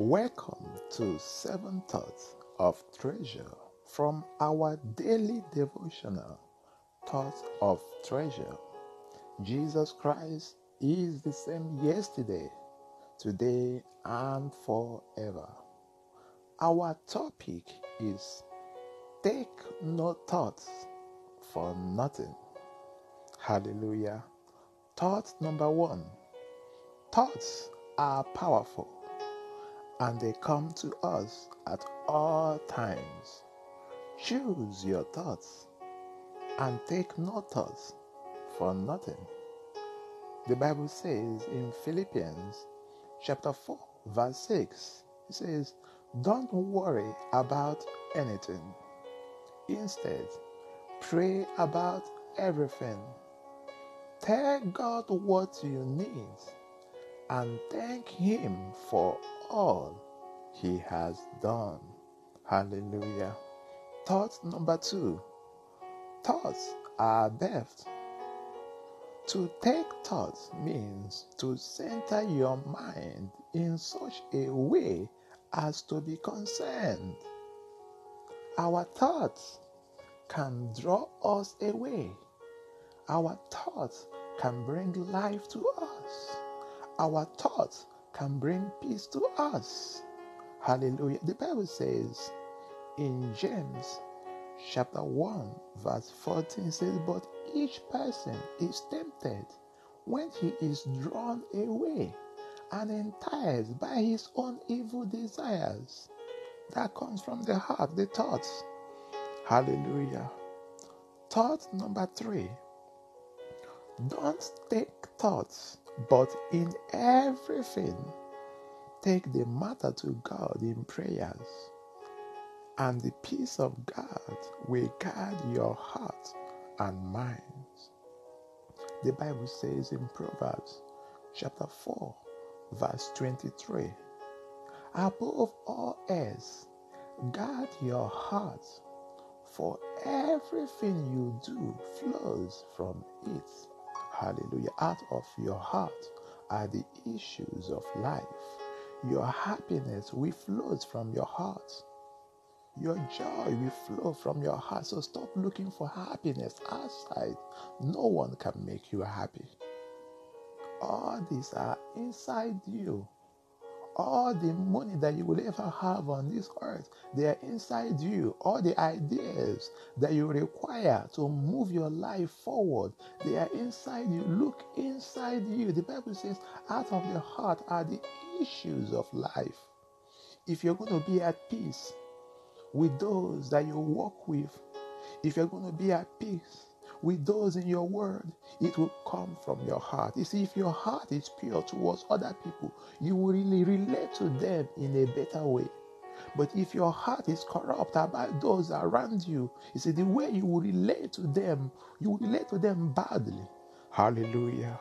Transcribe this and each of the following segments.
Welcome to Seven Thoughts of Treasure from our daily devotional Thoughts of Treasure. Jesus Christ is the same yesterday, today, and forever. Our topic is Take no thoughts for nothing. Hallelujah. Thought number one Thoughts are powerful and they come to us at all times. Choose your thoughts and take no thoughts for nothing. The Bible says in Philippians chapter 4, verse 6, it says, Don't worry about anything. Instead, pray about everything. Tell God what you need and thank Him for all He has done. Hallelujah. Thought number two thoughts are birthed. To take thoughts means to center your mind in such a way as to be concerned. Our thoughts can draw us away. Our thoughts can bring life to us. Our thoughts can bring peace to us. Hallelujah. The Bible says in James chapter 1, verse 14 says, But each person is tempted when he is drawn away and enticed by his own evil desires. That comes from the heart, the thoughts. Hallelujah. Thought number three don't take thoughts, but in everything, take the matter to God in prayers, and the peace of God will guard your heart and minds. The Bible says in Proverbs chapter 4, verse 23 Above all else, guard your heart, for everything you do flows from it. Hallelujah. Out of your heart are the issues of life. Your happiness will flow from your heart. Your joy will flow from your heart. So stop looking for happiness outside. No one can make you happy. All these are inside you. All the money that you will ever have on this earth, they are inside you. All the ideas that you require to move your life forward, they are inside you. Look inside you. The Bible says, out of your heart are the issues of life. If you're going to be at peace with those that you walk with, if you're going to be at peace with those in your word, it will come from your heart. You see, if your heart is pure towards other people, you will really relate to them in a better way. But if your heart is corrupt about those around you, you see, the way you will relate to them, you will relate to them badly. Hallelujah.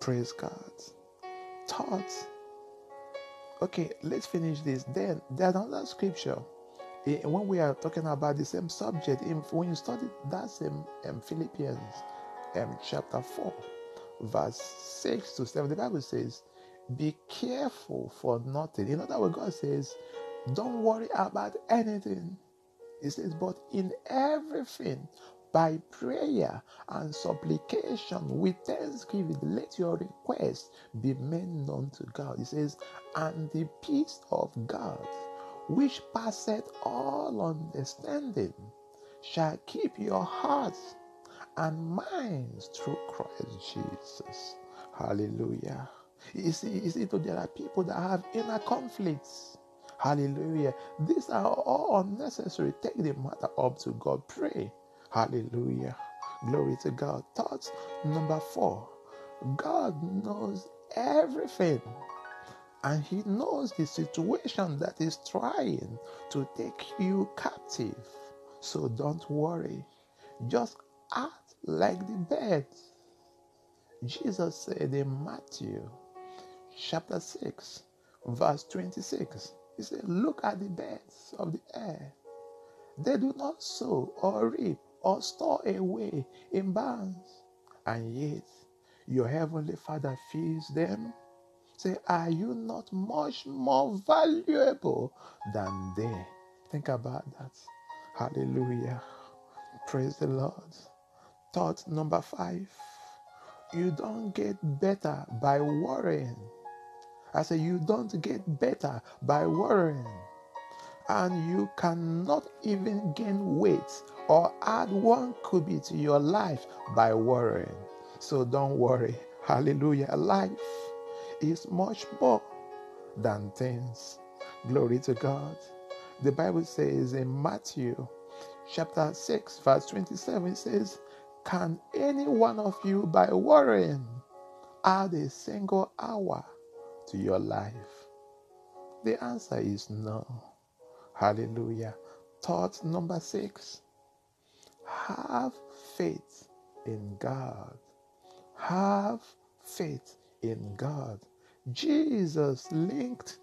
Praise God. Thoughts. Okay, let's finish this. Then there's another scripture when we are talking about the same subject, when you study that same um, Philippians um, chapter 4, verse 6 to 7, the Bible says, Be careful for nothing. In other words, God says, Don't worry about anything. He says, But in everything, by prayer and supplication with thanksgiving, let your requests be made known to God. He says, And the peace of God which passeth all understanding, shall keep your hearts and minds through Christ Jesus. Hallelujah. You see, you see, there are people that have inner conflicts. Hallelujah. These are all unnecessary. Take the matter up to God. Pray. Hallelujah. Glory to God. Thoughts number four God knows everything and he knows the situation that is trying to take you captive. So don't worry. Just act like the birds. Jesus said in Matthew chapter 6, verse 26, He said, Look at the birds of the air. They do not sow or reap or store away in barns, and yet your heavenly Father feeds them. Say, are you not much more valuable than they? Think about that. Hallelujah. Praise the Lord. Thought number five. You don't get better by worrying. I say you don't get better by worrying. And you cannot even gain weight or add one cubit to your life by worrying. So don't worry. Hallelujah. Life is much more than things. Glory to God. The Bible says in Matthew chapter 6, verse 27, says, Can any one of you, by worrying, add a single hour to your life? The answer is no. Hallelujah. Thought number six have faith in God. Have faith in God. Jesus linked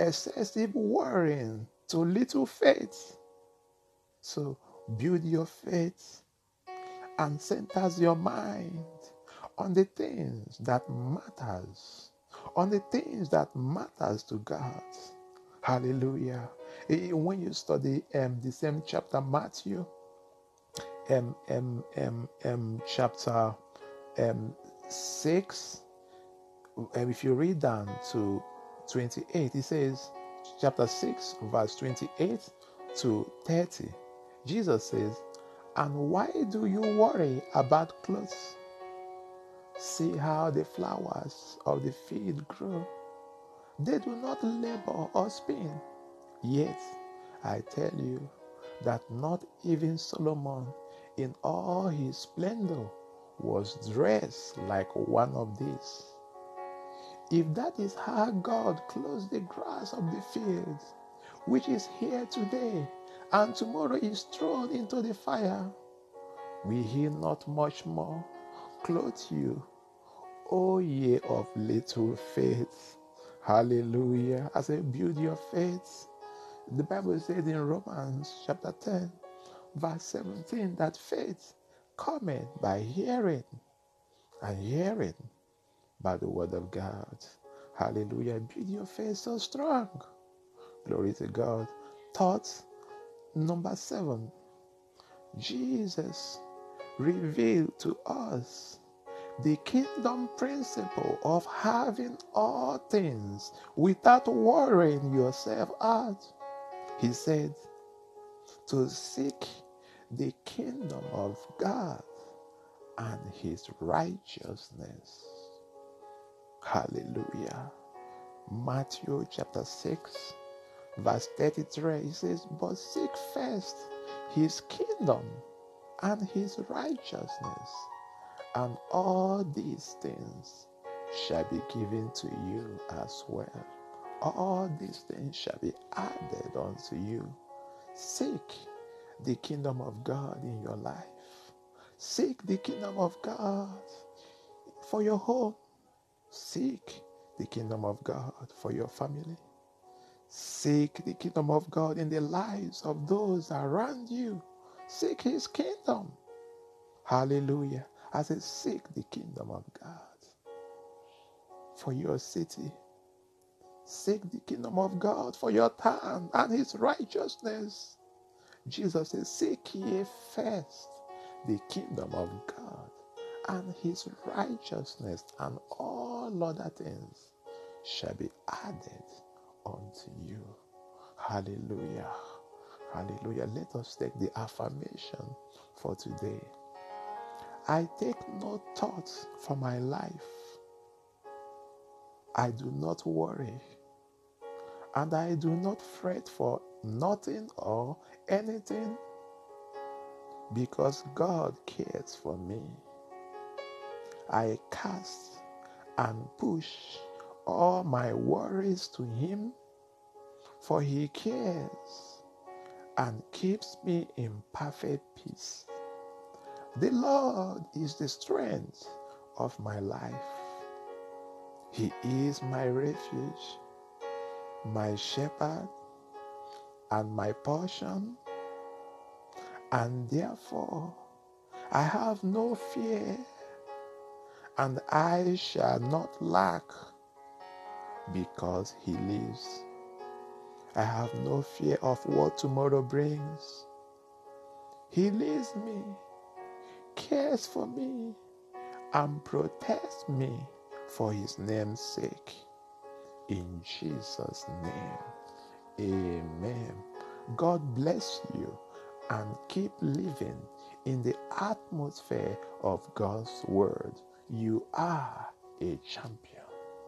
excessive worrying to little faith. So build your faith and centers your mind on the things that matters, on the things that matters to God. Hallelujah. When you study um, the same chapter, Matthew, um, um, um, um, chapter um, 6, um, if you read down to 28, it says, chapter 6, verse 28 to 30, Jesus says, And why do you worry about clothes? See how the flowers of the field grow. They do not labor or spin. Yet, I tell you that not even Solomon in all his splendor was dressed like one of these. If that is how God clothes the grass of the field, which is here today and tomorrow is thrown into the fire, will he not much more clothe you, O ye of little faith? Hallelujah. As I build your faith, the Bible says in Romans chapter 10, verse 17, that faith cometh by hearing, and hearing by the word of God. Hallelujah. Build your faith so strong. Glory to God. Thought number seven Jesus revealed to us the kingdom principle of having all things without worrying yourself out. He said, to seek the kingdom of God and his righteousness. Hallelujah. Matthew chapter 6, verse 33, he says, But seek first his kingdom and his righteousness, and all these things shall be given to you as well. All these things shall be added unto you. Seek the kingdom of God in your life. Seek the kingdom of God for your home. Seek the kingdom of God for your family. Seek the kingdom of God in the lives of those around you. Seek his kingdom. Hallelujah. I seek the kingdom of God for your city. Seek the kingdom of God for your town and his righteousness. Jesus says, Seek ye first the kingdom of God and his righteousness, and all other things shall be added unto you. Hallelujah. Hallelujah. Let us take the affirmation for today. I take no thought for my life. I do not worry. And I do not fret for nothing or anything because God cares for me. I cast and push all my worries to Him, for He cares and keeps me in perfect peace. The Lord is the strength of my life. He is my refuge, my shepherd, and my portion, and therefore I have no fear, and I shall not lack. because He lives. I have no fear of what tomorrow brings. He leads me, cares for me, and protects me for His name's sake. In Jesus' name, amen. God bless you and keep living in the atmosphere of God's Word. You are a champion.